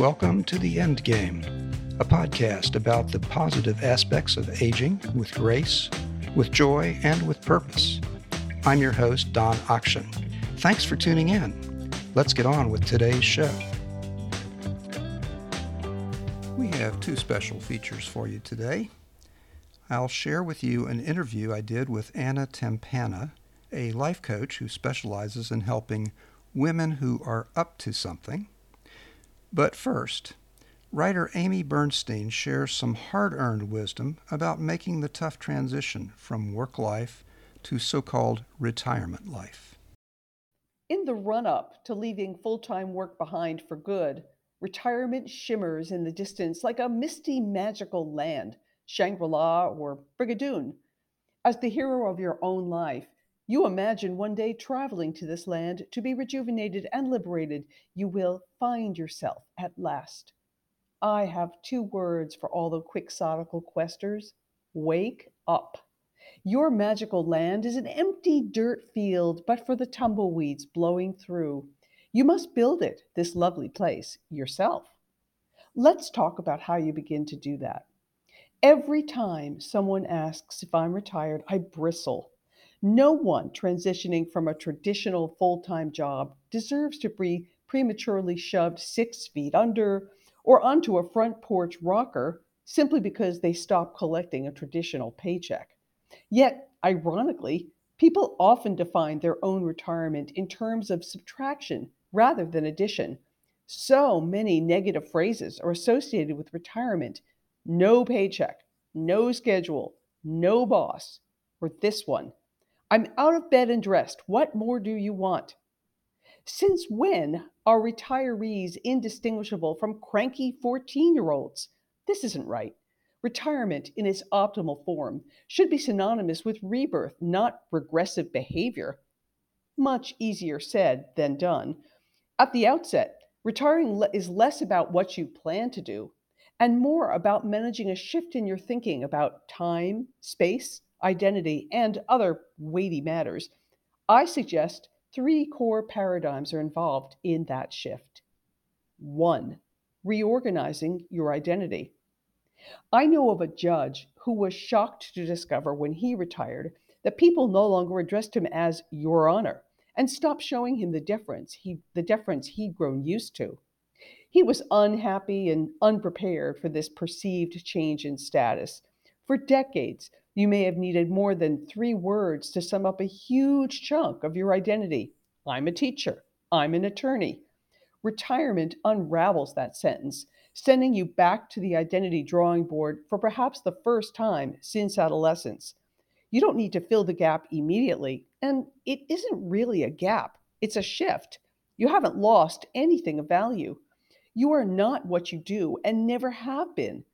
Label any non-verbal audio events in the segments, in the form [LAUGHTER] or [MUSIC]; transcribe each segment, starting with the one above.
Welcome to The End Game, a podcast about the positive aspects of aging with grace, with joy, and with purpose. I'm your host, Don Akchin. Thanks for tuning in. Let's get on with today's show. We have two special features for you today. I'll share with you an interview I did with Ana Tampanna, a life coach who specializes in helping women who are up to something but first, writer Amy Bernstein shares some hard earned wisdom about making the tough transition from work life to so called retirement life. In the run up to leaving full time work behind for good, retirement shimmers in the distance like a misty magical land, Shangri La or Brigadoon. As the hero of your own life, you imagine one day traveling to this land to be rejuvenated and liberated. You will find yourself at last. I have two words for all the quixotical questers wake up. Your magical land is an empty dirt field, but for the tumbleweeds blowing through. You must build it, this lovely place, yourself. Let's talk about how you begin to do that. Every time someone asks if I'm retired, I bristle. No one transitioning from a traditional full time job deserves to be prematurely shoved six feet under or onto a front porch rocker simply because they stopped collecting a traditional paycheck. Yet, ironically, people often define their own retirement in terms of subtraction rather than addition. So many negative phrases are associated with retirement no paycheck, no schedule, no boss, or this one I'm out of bed and dressed. What more do you want? Since when are retirees indistinguishable from cranky 14 year olds? This isn't right. Retirement in its optimal form should be synonymous with rebirth, not regressive behavior. Much easier said than done. At the outset, retiring is less about what you plan to do and more about managing a shift in your thinking about time, space, identity, and other weighty matters, I suggest three core paradigms are involved in that shift. One, reorganizing your identity. I know of a judge who was shocked to discover when he retired that people no longer addressed him as Your Honor and stopped showing him the deference he the deference he'd grown used to. He was unhappy and unprepared for this perceived change in status. For decades, you may have needed more than three words to sum up a huge chunk of your identity. I'm a teacher. I'm an attorney. Retirement unravels that sentence, sending you back to the identity drawing board for perhaps the first time since adolescence. You don't need to fill the gap immediately, and it isn't really a gap, it's a shift. You haven't lost anything of value. You are not what you do and never have been.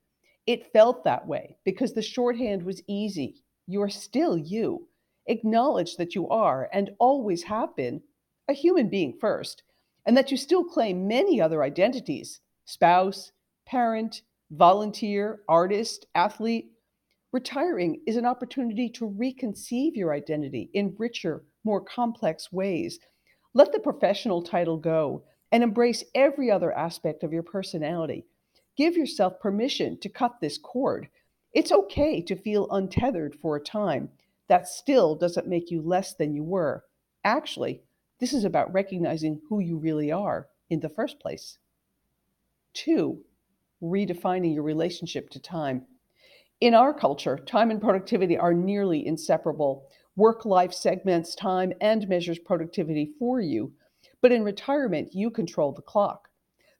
It felt that way because the shorthand was easy. You are still you. Acknowledge that you are and always have been a human being first, and that you still claim many other identities spouse, parent, volunteer, artist, athlete. Retiring is an opportunity to reconceive your identity in richer, more complex ways. Let the professional title go and embrace every other aspect of your personality Give yourself permission to cut this cord. It's okay to feel untethered for a time. That still doesn't make you less than you were. Actually, this is about recognizing who you really are in the first place. Two, redefining your relationship to time. In our culture, time and productivity are nearly inseparable. Work life segments time and measures productivity for you. But in retirement, you control the clock.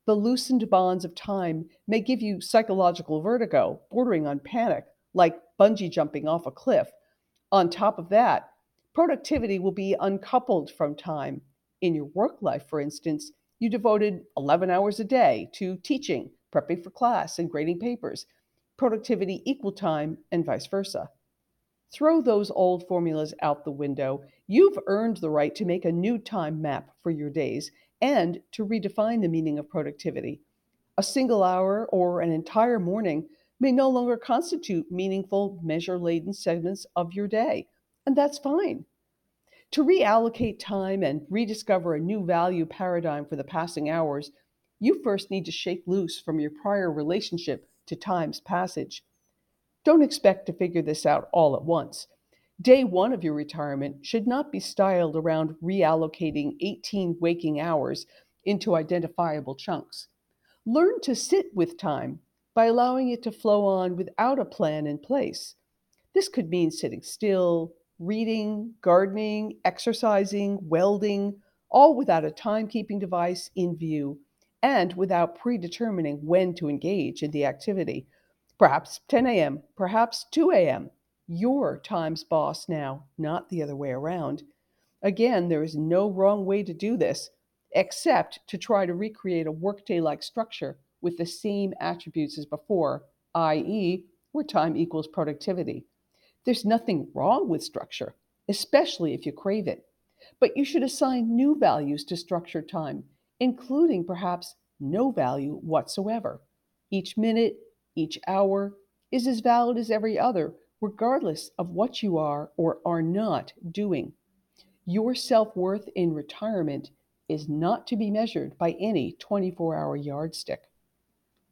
The loosened bonds of time may give you psychological vertigo, bordering on panic, like bungee jumping off a cliff. On top of that, productivity will be uncoupled from time. In your work life, for instance, you devoted 11 hours a day to teaching, prepping for class, and grading papers. Productivity equal time, and vice versa. Throw those old formulas out the window. You've earned the right to make a new time map for your days and to redefine the meaning of productivity. A single hour or an entire morning may no longer constitute meaningful, measure laden segments of your day, and that's fine. To reallocate time and rediscover a new value paradigm for the passing hours, You first need to shake loose from your prior relationship to time's passage. Don't expect to figure this out all at once. Day one of your retirement should not be styled around reallocating 18 waking hours into identifiable chunks. Learn to sit with time by allowing it to flow on without a plan in place. This could mean sitting still, reading, gardening, exercising, welding, all without a timekeeping device in view and without predetermining when to engage in the activity. Perhaps 10 a.m., perhaps 2 a.m. You're time's boss now, not the other way around. Again, there is no wrong way to do this, except to try to recreate a workday like structure with the same attributes as before, i.e., where time equals productivity. There's nothing wrong with structure, especially if you crave it. But you should assign new values to structured time, including perhaps no value whatsoever. Each minute, each hour is as valid as every other, regardless of what you are or are not doing. Your self worth in retirement is not to be measured by any 24 hour yardstick.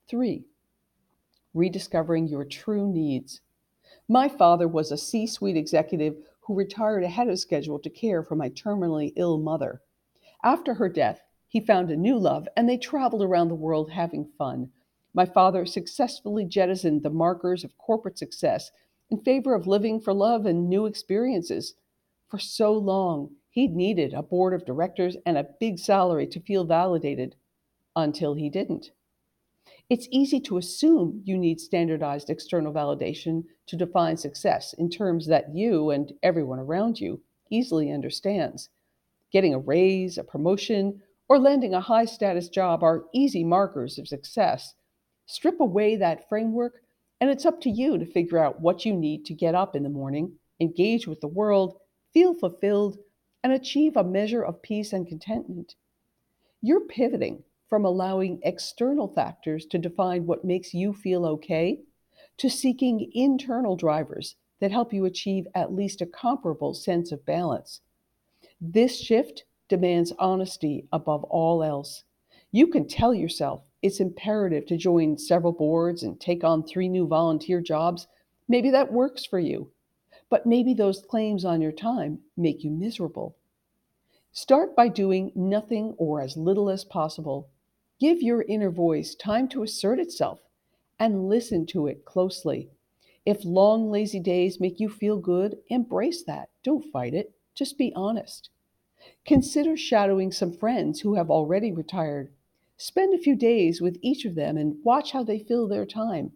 Three, rediscovering your true needs. My father was a C suite executive who retired ahead of schedule to care for my terminally ill mother. After her death, he found a new love and they traveled around the world having fun. My father successfully jettisoned the markers of corporate success in favor of living for love and new experiences. For so long, he'd needed a board of directors and a big salary to feel validated until he didn't. It's easy to assume you need standardized external validation to define success in terms that you and everyone around you easily understands. Getting a raise, a promotion, or landing a high status job are easy markers of success. Strip away that framework, and it's up to you to figure out what you need to get up in the morning, engage with the world, feel fulfilled, and achieve a measure of peace and contentment. You're pivoting from allowing external factors to define what makes you feel okay to seeking internal drivers that help you achieve at least a comparable sense of balance. This shift demands honesty above all else. You can tell yourself it's imperative to join several boards and take on three new volunteer jobs. Maybe that works for you, but maybe those claims on your time make you miserable. Start by doing nothing or as little as possible Give your inner voice time to assert itself and listen to it closely. If long, lazy days make you feel good, embrace that. Don't fight it. Just be honest. Consider shadowing some friends who have already retired. Spend a few days with each of them and watch how they fill their time.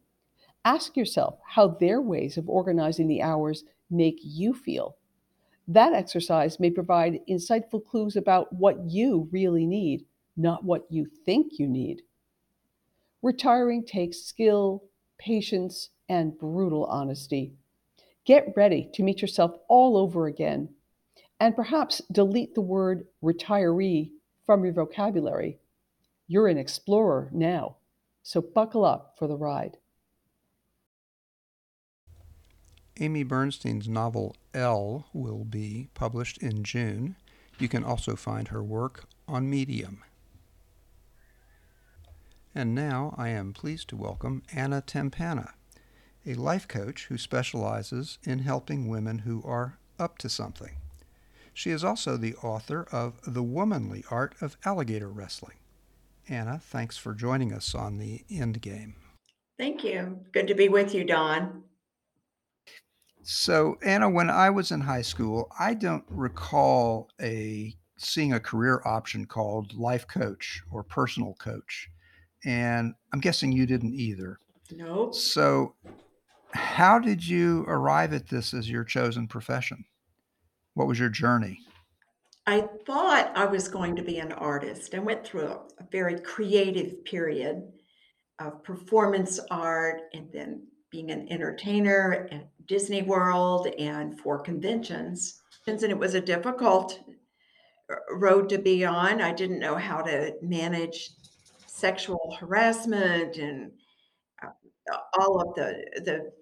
Ask yourself how their ways of organizing the hours make you feel. That exercise may provide insightful clues about what you really need not what you think you need. Retiring takes skill, patience, and brutal honesty. Get ready to meet yourself all over again, and perhaps delete the word retiree from your vocabulary. You're an explorer now, so buckle up for the ride. Amy Bernstein's novel Elle will be published in June. You can also find her work on Medium. And now I am pleased to welcome Ana Tampanna, a life coach who specializes in helping women who are up to something. She is also the author of The Womanly Art of Alligator Wrestling. Ana, thanks for joining us on the End Game. Thank you. Good to be with you, Don. So, Ana, when I was in high school, I don't recall a seeing a career option called life coach or personal coach and I'm guessing you didn't either. Nope. So, how did you arrive at this as your chosen profession? What was your journey? I thought I was going to be an artist. I went through a, a very creative period of performance art and then being an entertainer at Disney World and for conventions. And it was a difficult uh, road to be on. I didn't know how to manage sexual harassment and uh, all of the the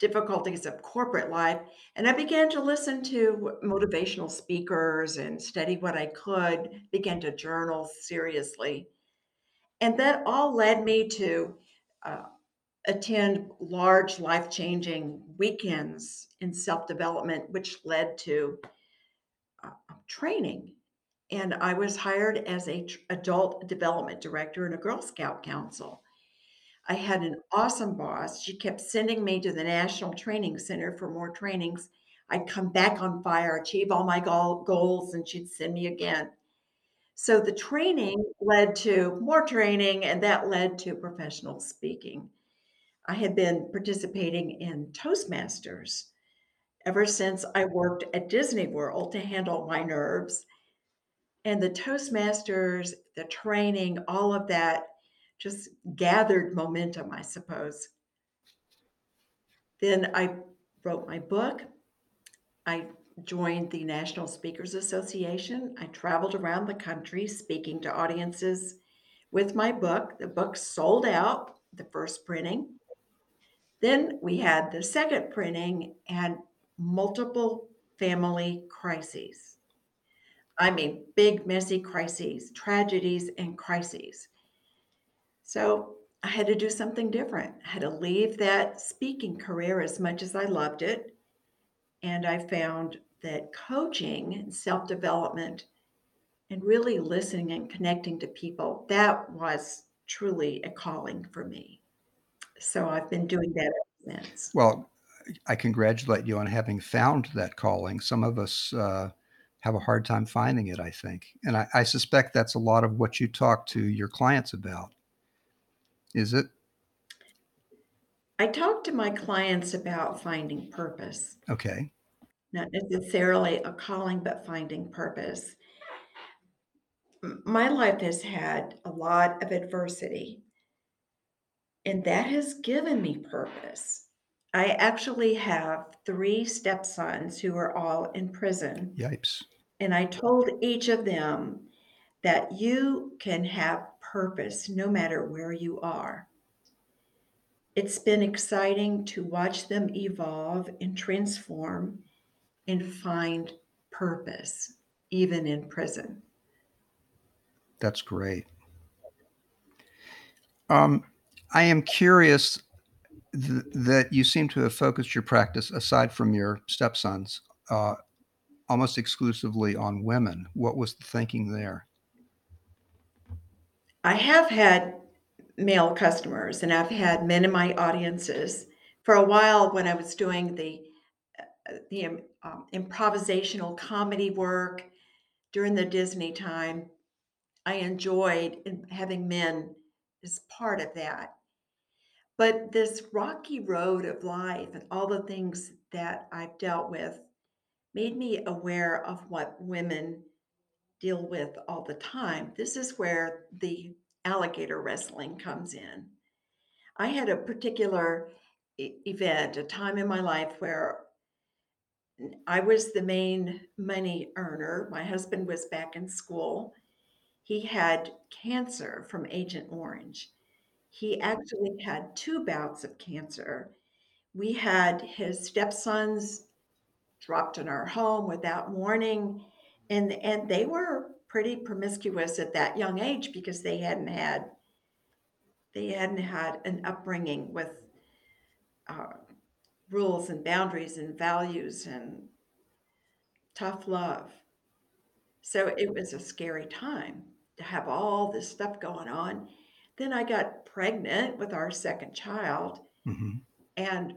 difficulties of corporate life and i began to listen to motivational speakers and study what i could began to journal seriously And that all led me to uh, attend large, life changing weekends in self development, which led to uh, training. And I was hired as a tr- adult development director in a Girl Scout council. I had an awesome boss. She kept sending me to the National Training Center for more trainings. I'd come back on fire, achieve all my goal- goals, and she'd send me again. So the training led to more training, and that led to professional speaking. I had been participating in Toastmasters ever since I worked at Disney World to handle my nerves. And the Toastmasters, the training, all of that just gathered momentum, I suppose. Then I wrote my book. I joined the National Speakers Association. I traveled around the country speaking to audiences with my book. The book sold out, the first printing. Then we had the second printing and multiple family crises. I mean, big, messy crises, tragedies, and crises. So I had to do something different. I had to leave that speaking career as much as I loved it. And I found that coaching and self development and really listening and connecting to people, that was truly a calling for me. So I've been doing that since. Well, I congratulate you on having found that calling. Some of us uh, have a hard time finding it, I think. And I, I suspect that's a lot of what you talk to your clients about. Is it? I talk to my clients about finding purpose, Okay. not necessarily a calling, but finding purpose. M- My life has had a lot of adversity, and that has given me purpose. I actually have three stepsons who are all in prison, Yipes. and I told each of them that you can have purpose no matter where you are. It's been exciting to watch them evolve and transform and find purpose, even in prison. That's great. Um, I am curious th- that you seem to have focused your practice, aside from your stepsons, uh, almost exclusively on women. What was the thinking there? I have had male customers and I've had men in my audiences. For a while, when I was doing the uh, the um, improvisational comedy work during the Disney time, I enjoyed having men as part of that. But this rocky road of life and all the things that I've dealt with made me aware of what women deal with all the time. This is where the alligator wrestling comes in. I had a particular event, a time in my life where I was the main money earner. My husband was back in school. He had cancer from Agent Orange. He actually had two bouts of cancer. We had his stepsons dropped in our home without warning, and and they were pretty promiscuous at that young age because they hadn't had they hadn't had an upbringing with uh, rules and boundaries and values and tough love. So it was a scary time to have all this stuff going on. Then I got pregnant with our second child hmm and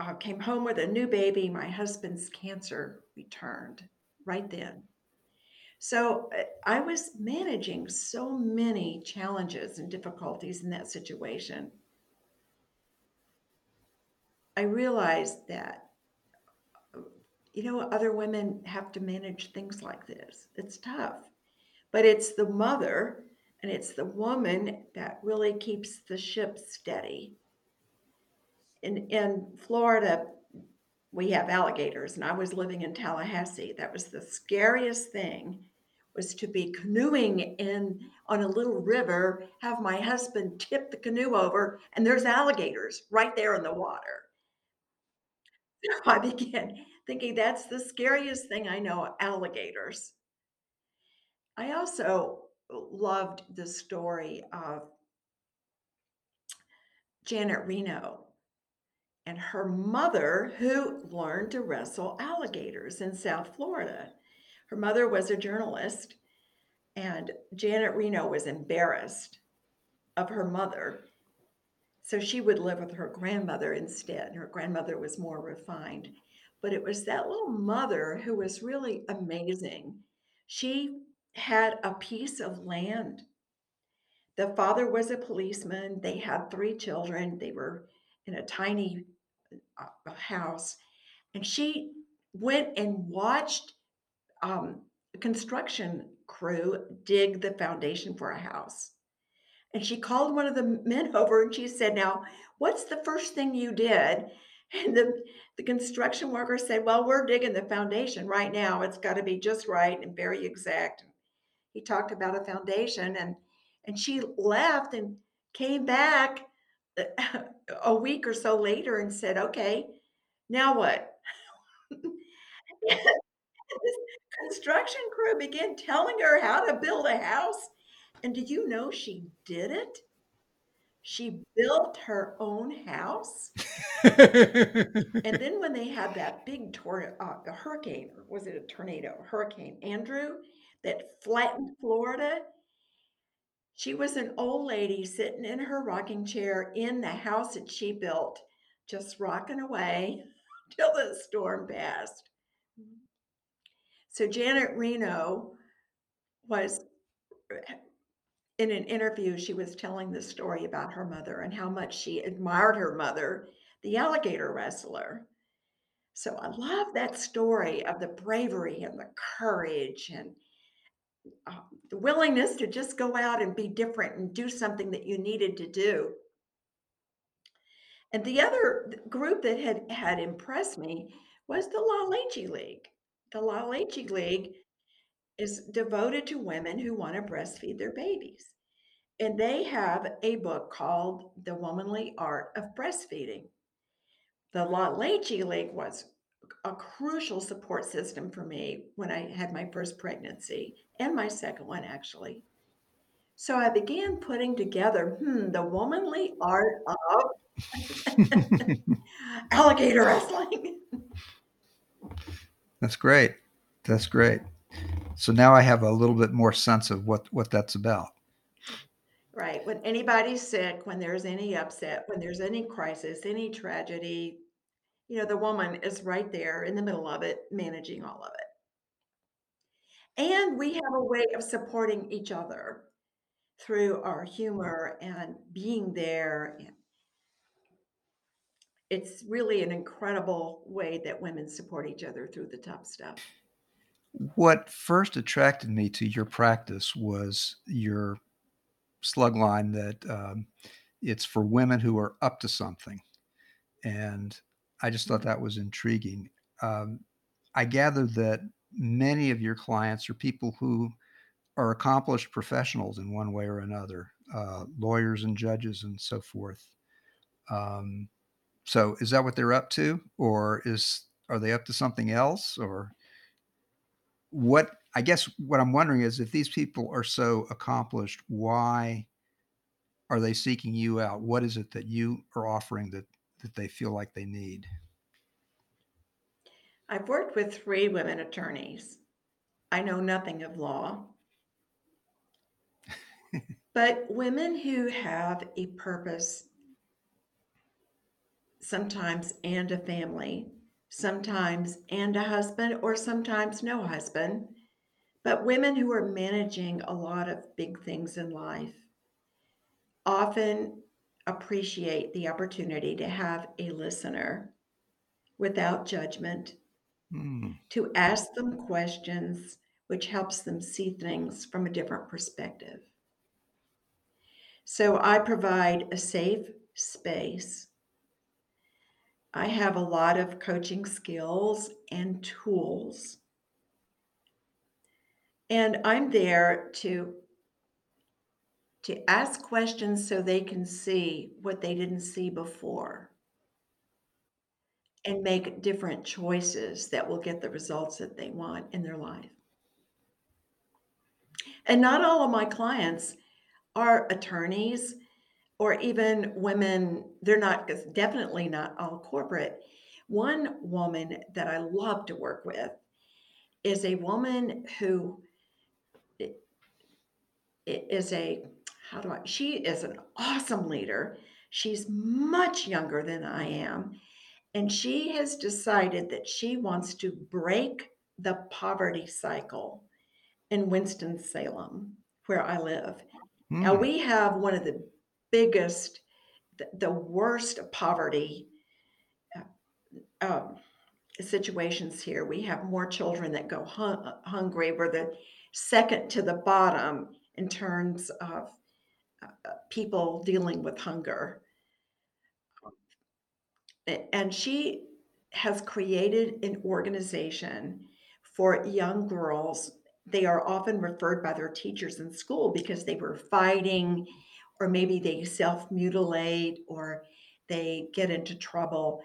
uh, came home with a new baby. My husband's cancer returned right then. So uh, I was managing so many challenges and difficulties in that situation. I realized that, uh, you know, other women have to manage things like this. It's tough, but it's the mother and it's the woman that really keeps the ship steady. In, in Florida, we have alligators, and I was living in Tallahassee. That was the scariest thing was to be canoeing in on a little river, have my husband tip the canoe over, and there's alligators right there in the water. [LAUGHS] so I began thinking that's the scariest thing I know, alligators. I also loved the story of Janet Reno and her mother, who learned to wrestle alligators in South Florida. Her mother was a journalist, and Janet Reno was embarrassed of her mother. So she would live with her grandmother instead. Her grandmother was more refined. But it was that little mother who was really amazing. She had a piece of land. The father was a policeman. They had three children. They were in a tiny uh, house. And she went and watched um, a construction crew dig the foundation for a house. And she called one of the men [LAUGHS] over and she said, Now, what's the first thing you did? [LAUGHS] And the, the construction worker said, Well, we're digging the foundation right now. It's got to be just right and very exact. He talked about a foundation and and she left and came back [LAUGHS] a week or so later and said, Okay, now what? [LAUGHS] this construction crew began telling her how to build a house. And did you know she did it? She built her own house. and then when they had that big tor- uh, hurricane, or was it a tornado? Hurricane Andrew that flattened Florida. She was an old lady sitting in her rocking chair in the house that she built, just rocking away [LAUGHS] till the storm passed. So Janet Reno was uh, in an interview, she was telling the story about her mother and how much she admired her mother, the alligator wrestler. So I love that story of the bravery and the courage and uh, the willingness to just go out and be different and do something that you needed to do. And the other group that had had impressed me was the La Leche League. The La Leche League is devoted to women who want to breastfeed their babies. And they have a book called The Womanly Art of Breastfeeding. The La Leche League was a crucial support system for me when I had my first pregnancy and my second one, actually. So I began putting together hmm, the womanly art of [LAUGHS] alligator wrestling. That's great. That's great. So now I have a little bit more sense of what what that's about. Right. When anybody's sick, when there's any upset, when there's any crisis, any tragedy, you know, the woman is right there in the middle of it, managing all of it. And we have a way of supporting each other through our humor and being there. It's really an incredible way that women support each other through the tough stuff. What first attracted me to your practice was your slug line that um, it's for women who are up to something. And I just thought that was intriguing. Um, I gather that many of your clients are people who are accomplished professionals in one way or another, uh, lawyers and judges and so forth. Um, so is that what they're up to, or is are they up to something else, or what? I guess what I'm wondering is if these people are so accomplished, why are they seeking you out? What is it that you are offering that that they feel like they need? I've worked with three women attorneys. I know nothing of law. [LAUGHS] but women who have a purpose, sometimes and a family, sometimes and a husband, or sometimes no husband, but women who are managing a lot of big things in life often appreciate the opportunity to have a listener without judgment, mm. to ask them questions, which helps them see things from a different perspective. So I provide a safe space. I have a lot of coaching skills and tools. And I'm there to to ask questions so they can see what they didn't see before and make different choices that will get the results that they want in their life. And not all of my clients are attorneys or even women. They're not, definitely not all corporate. One woman that I love to work with is a woman who is a, how do I, she is an awesome leader. She's much younger than I am. And she has decided that she wants to break the poverty cycle in Winston-Salem, where I live. Now, Hmm. we have one of the biggest, the, the worst poverty uh, um, situations here. We have more children that go hun- hungry. We're the second to the bottom in terms of people dealing with hunger. And she has created an organization for young girls. They are often referred by their teachers in school because they were fighting, or maybe they self mutilate, or they get into trouble.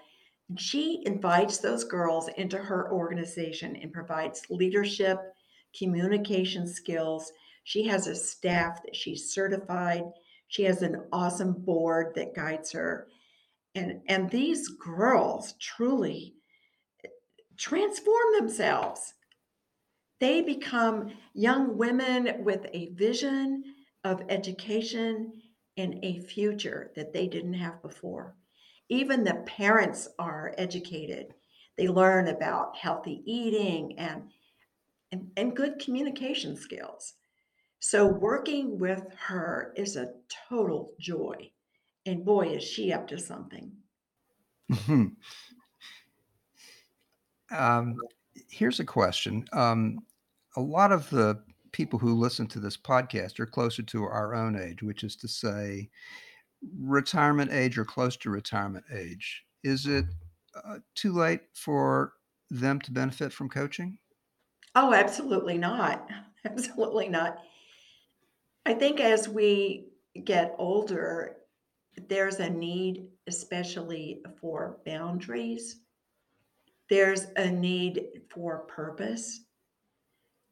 And she invites those girls into her organization and provides leadership, communication skills. She has a staff that she's certified. She has an awesome board that guides her. And, and these girls truly eh, transform themselves. They become young women with a vision of education and a future that they didn't have before. Even the parents are educated. They learn about healthy eating and, and, and good communication skills. So, working with her is a total joy. And boy, is she up to something. [LAUGHS] Um, here's a question. Um, a lot of the people who listen to this podcast are closer to our own age, which is to say, retirement age or close to retirement age. Is it uh, too late for them to benefit from coaching? Oh, absolutely not. [LAUGHS] Absolutely not. I think as we get older, there's a need, especially for boundaries. There's a need for purpose.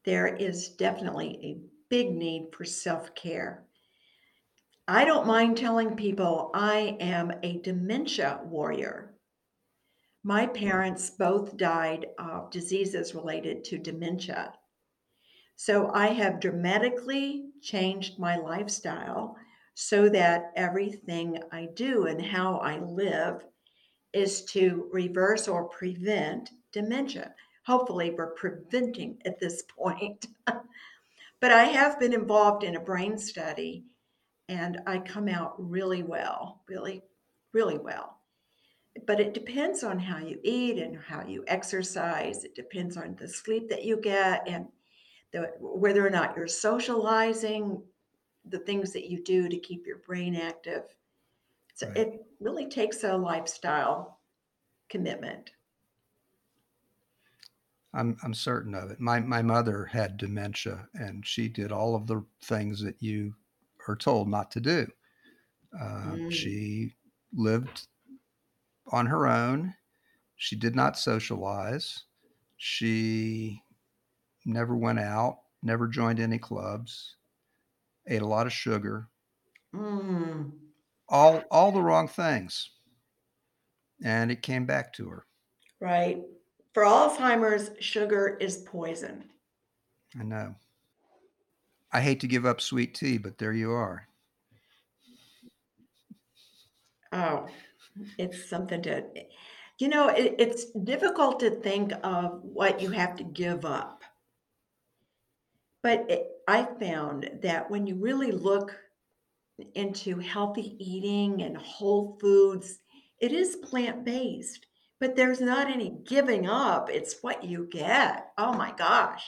There is definitely a big need for self care. I don't mind telling people I am a dementia warrior. My parents both died of diseases related to dementia. So I have dramatically changed my lifestyle so that everything I do and how I live is to reverse or prevent dementia. Hopefully, we're preventing [LAUGHS] at this point. but I have been involved in a brain study and I come out really well, really, really well. But it depends on how you eat and how you exercise. It depends on the sleep that you get and the, whether or not you're socializing, the things that you do to keep your brain active. So Right. it really takes a lifestyle commitment. I'm I'm certain of it. My my mother had dementia, and she did all of the things that you are told not to do. Uh, Mm, she lived on her own. She did not socialize. She never went out, never joined any clubs, ate a lot of sugar, mm, all all the wrong things, and it came back to her. right. For Alzheimer's, sugar is poison. I know. I hate to give up sweet tea, but there you are. Oh, it's something to, you know, it, it's difficult to think of what you have to give up. But it, I found that when you really look into healthy eating and whole foods, it is plant-based, but there's not any giving up. It's what you get. Oh my gosh.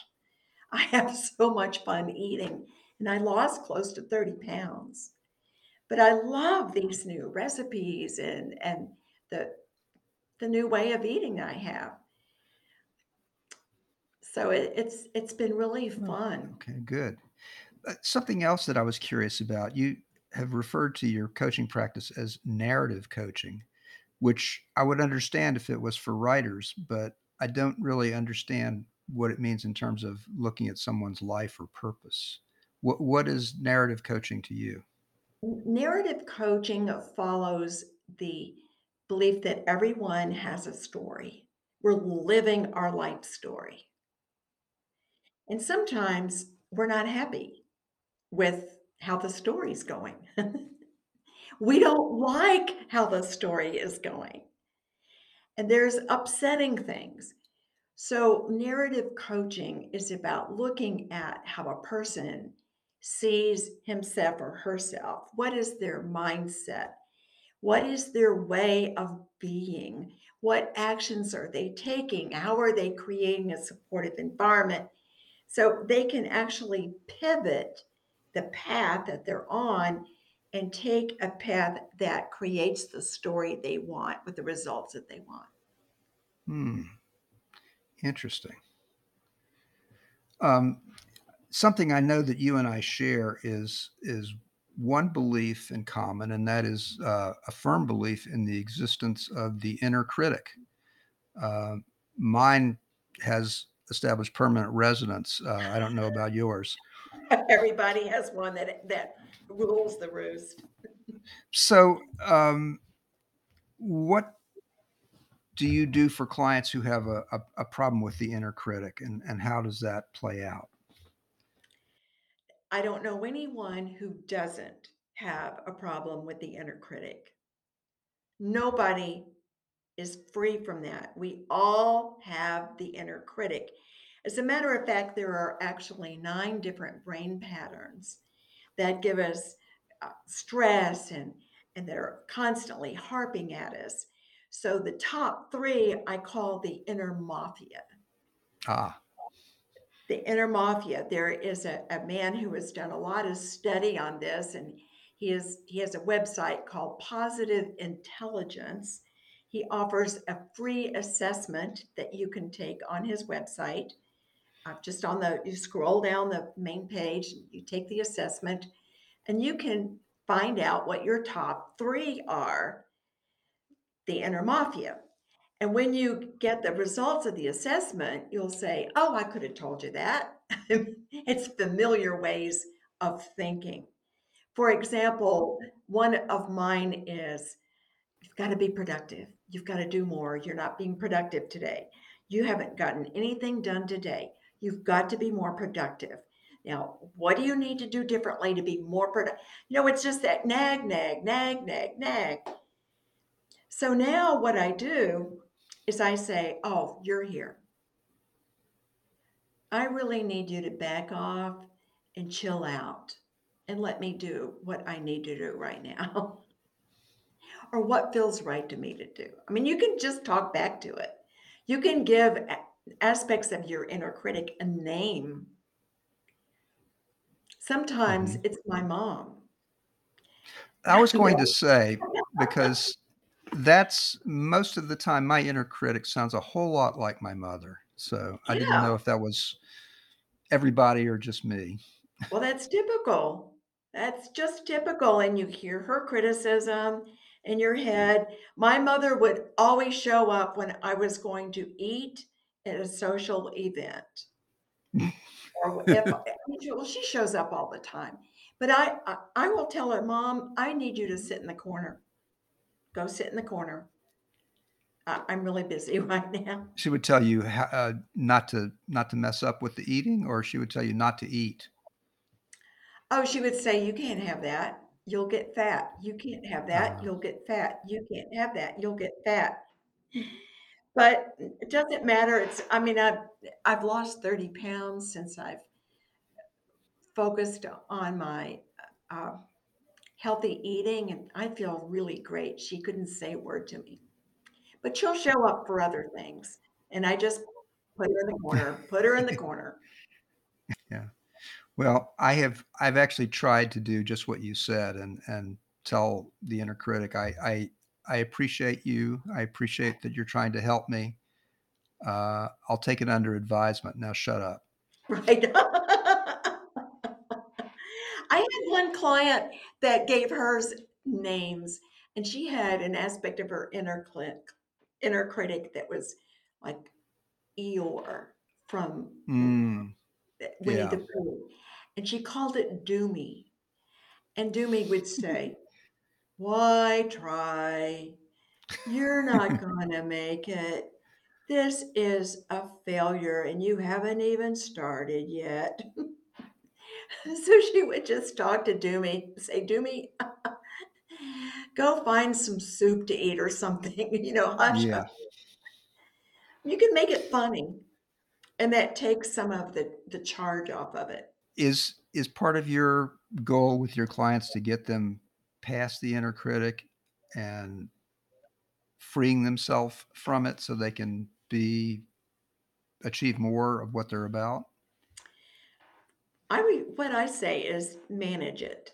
I have [LAUGHS] so much fun eating, and I lost close to 30 pounds. But I love these new recipes and and the the new way of eating I have. So it, it's it's been really Oh, fun. okay, good. Uh, something else that I was curious about, you have referred to your coaching practice as narrative coaching, which I would understand if it was for writers, but I don't really understand what it means in terms of looking at someone's life or purpose. What what is narrative coaching to you? Narrative coaching follows the belief that everyone has a story. We're living our life story. And sometimes we're not happy with how the story's going. [LAUGHS] we don't like how the story is going. And there's upsetting things. So, narrative coaching is about looking at how a person sees himself or herself. What is their mindset? What is their way of being? What actions are they taking? How are they creating a supportive environment? So they can actually pivot the path that they're on and take a path that creates the story they want with the results that they want. Hmm. Interesting. Um, something I know that you and I share is is one belief in common, and that is uh, a firm belief in the existence of the inner critic. Uh, mine has established permanent residence. Uh, I don't know about yours. [LAUGHS] Everybody has one that that rules the roost. So, um, what do you do for clients who have a, a, a problem with the inner critic, and, and how does that play out? I don't know anyone who doesn't have a problem with the inner critic. Nobody is free from that. We all have the inner critic. As a matter of fact, there are actually nine different brain patterns that give us uh, stress and and they're constantly harping at us. So the top three I call the inner mafia. Ah, The inner mafia. There is a, a man who has done a lot of study on this, and he is he has a website called Positive Intelligence. He offers a free assessment that you can take on his website. Uh, just on the you scroll down the main page, you take the assessment, and you can find out what your top three are the inner mafia. And when you get the results of the assessment, you'll say, Oh, I could have told you that. [LAUGHS] it's familiar ways of thinking. For example, one of mine is you've got to be productive. You've got to do more. You're not being productive today. You haven't gotten anything done today. You've got to be more productive. Now, what do you need to do differently to be more productive? You know, it's just that nag, nag, nag, nag, nag. So now what I do is I say, Oh, you're here. I really need you to back off and chill out and let me do what I need to do right now [LAUGHS] or what feels right to me to do. I mean, you can just talk back to it. You can give aspects of your inner critic a name. Sometimes mhm. it's my mom. I was going to say [LAUGHS] because that's most of the time my inner critic sounds a whole lot like my mother. So I didn't know if that was everybody or just me. Well, that's typical. That's just typical. And you hear her criticism in your head. My mother would always show up when I was going to eat at a social event. [LAUGHS] or if well, she shows up all the time. But I, I, I will tell her, Mom, I need you to sit in the corner. Go sit in the corner. I, I'm really busy [LAUGHS] right now. She would tell you uh, not to not to mess up with the eating, or she would tell you not to eat. Oh, she would say, You can't have that. You'll get fat. You can't have that. Uh, You'll get fat. You can't have that. You'll get fat. But it doesn't matter. It's, I mean, I've, I've lost 30 pounds since I've focused on my uh, healthy eating, and I feel really great. She couldn't say a word to me, but she'll show up for other things. And I just put her in the corner, put her in the corner. Well, I have I've actually tried to do just what you said and and tell the inner critic I I I appreciate you. I appreciate that you're trying to help me. Uh, I'll take it under advisement. Now shut up. [LAUGHS] Right. I had one client that gave hers names, and she had an aspect of her inner click, inner critic that was like Eeyore from Mm, Winnie yeah. the Pooh. and she called it Doomy. And Doomy would say, Why try? You're not [LAUGHS] going to make it. This is a failure and you haven't even started yet. [LAUGHS] so she would just talk to Doomy, say, Doomy, [LAUGHS] go find some soup to eat or something, you know, hush. Yeah. You can make it funny. And that takes some of the, the charge off of it. Is is part of your goal with your clients to get them past the inner critic and freeing themselves from it so they can be achieve more of what they're about? I re- what I say is manage it.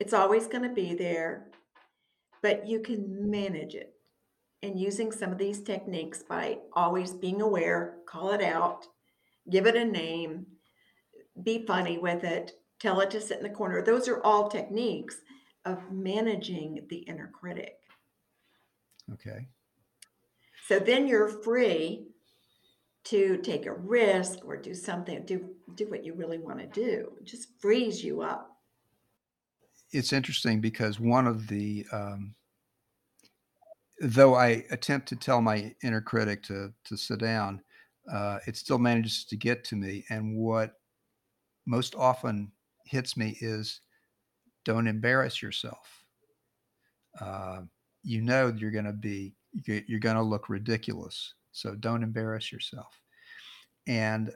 It's always going to be there, but you can manage it. And using some of these techniques by always being aware, call it out, give it a name, be funny with it, tell it to sit in the corner. Those are all techniques of managing the inner critic. Okay. So then you're free to take a risk or do something, do do what you really want to do. It just frees you up. It's interesting because one of the um, though I attempt to tell my inner critic to to sit down, uh, it still manages to get to me. And what most often hits me is don't embarrass yourself. Uh, you know you're going to be you're going to look ridiculous, so don't embarrass yourself. And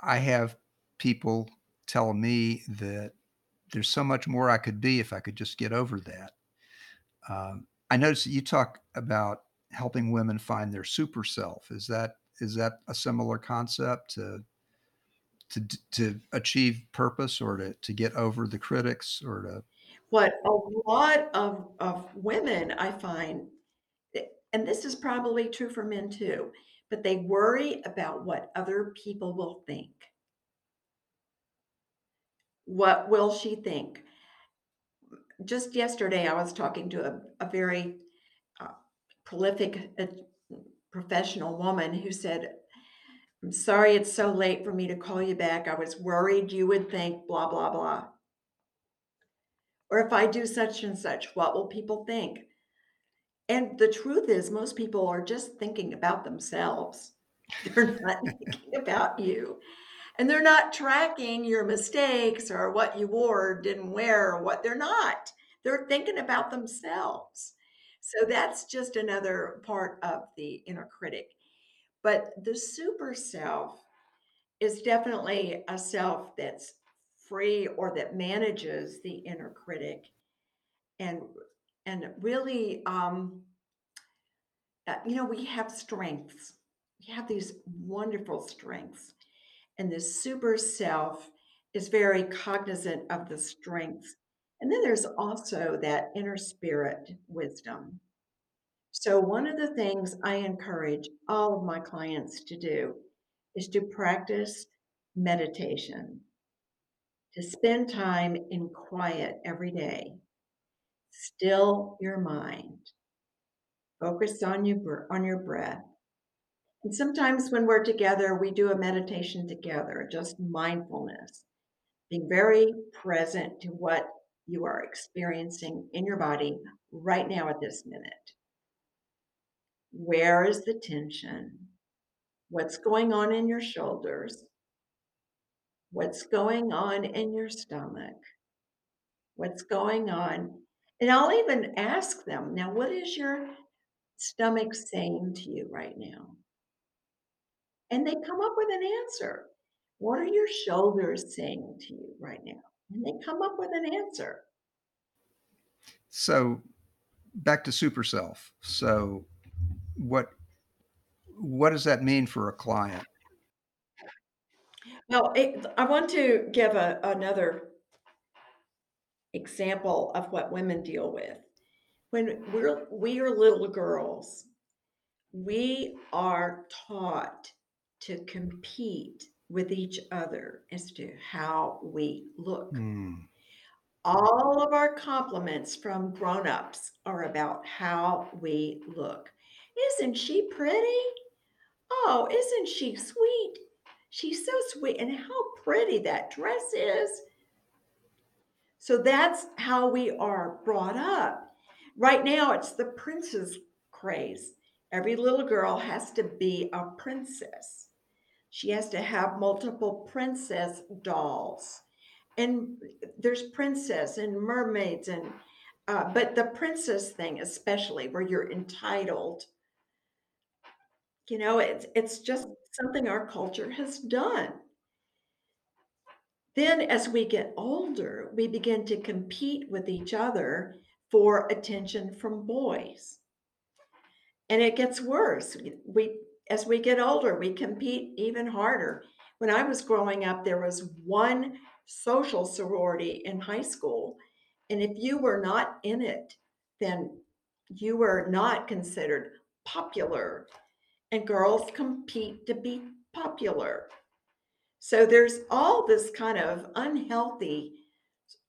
I have people tell me that there's so much more I could be if I could just get over that. Um, I noticed that you talk about helping women find their super self. Is that is that a similar concept to to to achieve purpose or to to get over the critics or to? What a lot of of women I find and this is probably true for men too but they worry about what other people will think. What will she think? Just yesterday i was talking to a, a very uh, prolific uh, professional woman who said I'm sorry it's so late for me to call you back. I was worried you would think blah, blah, blah. Or if I do such and such, what will people think? And the truth is, most people are just thinking about themselves. [LAUGHS] They're not [LAUGHS] thinking about you. And they're not tracking your mistakes or what you wore or didn't wear or what they're not. They're thinking about themselves. So that's just another part of the inner critic. But the super self is definitely a self that's free or that manages the inner critic and and really um uh, you know we have strengths we have these wonderful strengths and this super self is very cognizant of the strengths and then there's also that inner spirit wisdom. So, one of the things I encourage all of my clients to do is to practice meditation, to spend time in quiet every day, still your mind, focus on your, on your breath. And sometimes when we're together, we do a meditation together, just mindfulness, being very present to what you are experiencing in your body right now at this minute. Where is the tension? What's going on in your shoulders? What's going on in your stomach? What's going on? And I'll even ask them now, what is your stomach saying to you right now? And they come up with an answer. What are your shoulders saying to you right now? And they come up with an answer. So back to super self. So what what does that mean for a client? Well, it, I want to give a, another example of what women deal with. When we're we are little girls, we are taught to compete with each other as to how we look. Mm. All of our compliments from grown-ups are about how we look. Isn't she pretty? Oh, isn't she sweet? She's so sweet, and how pretty that dress is. So that's how we are brought up. Right now, it's the princess craze. Every little girl has to be a princess. She has to have multiple princess dolls. And there's princess and mermaids and uh, but the princess thing especially where you're entitled you know it's it's just something our culture has done. Then as we get older we begin to compete with each other for attention from boys. And it gets worse. We as we get older we compete even harder. When i was growing up there was one social sorority in high school and if you were not in it then you were not considered popular. And girls compete to be popular. So there's all this kind of unhealthy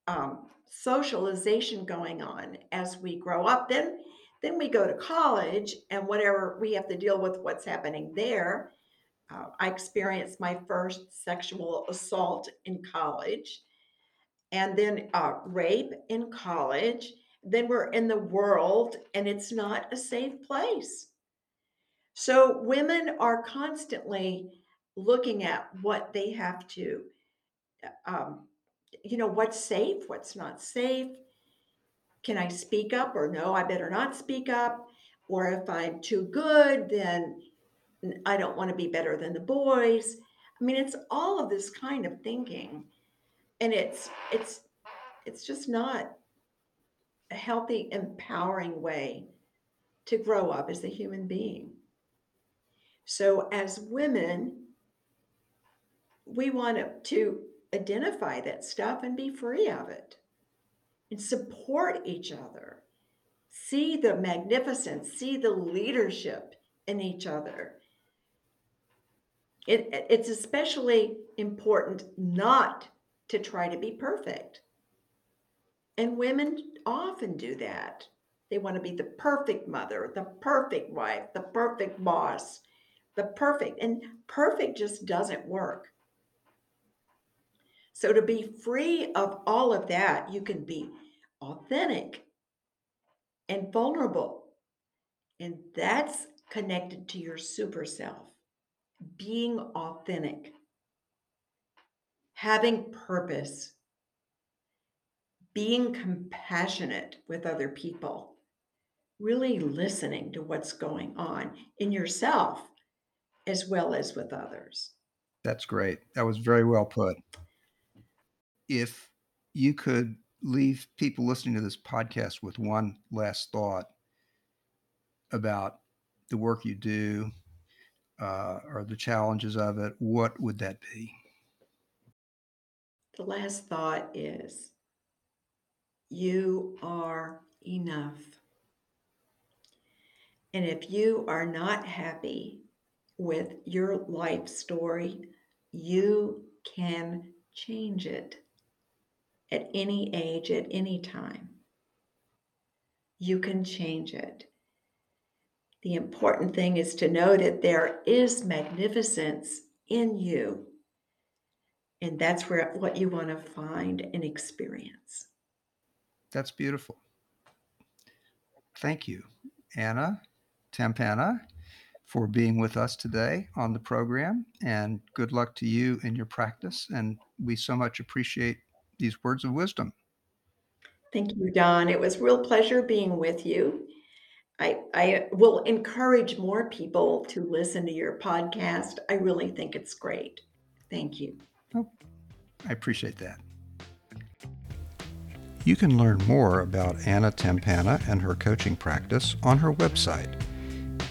um, socialization going on as we grow up. Then then we go to college and whatever we have to deal with what's happening there. Uh, I experienced my first sexual assault in college and then uh, rape in college. Then we're in the world and it's not a safe place. So women are constantly looking at what they have to, um, you know, what's safe, what's not safe can I speak up or no, I better not speak up? Or if I'm too good, then I don't want to be better than the boys. I mean, it's all of this kind of thinking. And it's it's it's just not a healthy, empowering way to grow up as a human being. So as women, we want to identify that stuff and be free of it and support each other. See the magnificence, see the leadership in each other. It, it's especially important not to try to be perfect. And women often do that. They want to be the perfect mother, the perfect wife, the perfect boss, the perfect, and perfect just doesn't work. So, to be free of all of that, you can be authentic and vulnerable. And that's connected to your super self, being authentic, having purpose, being compassionate with other people, really listening to what's going on in yourself as well as with others. That's great. That was very well put if you could leave people listening to this podcast with one last thought about the work you do uh, or the challenges of it, what would that be? The last thought is you are enough. And if you are not happy with your life story, you can change it at any age, at any time. You can change it. The important thing is to know that there is magnificence in you. And that's where what you want to find and experience. That's beautiful. Thank you, Ana Tampanna, for being with us today on the program. And good luck to you in your practice. And we so much appreciate these words of wisdom. Thank you, Don. It was real pleasure being with you. I, I will encourage more people to listen to your podcast. I really think it's great. Thank you. Oh, I appreciate that. You can learn more about Ana Tampanna and her coaching practice on her website,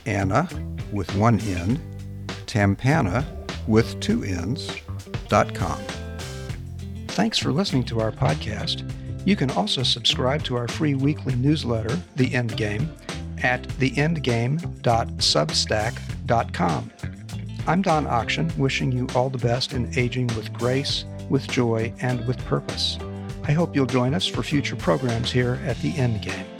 Ana with one N, Tampanna with two N's, dot com. Thanks for listening to our podcast. You can also subscribe to our free weekly newsletter, The Endgame, at theendgame.substack.com. I'm Don Akchin, wishing you all the best in aging with grace, with joy, and with purpose. I hope you'll join us for future programs here at The Endgame.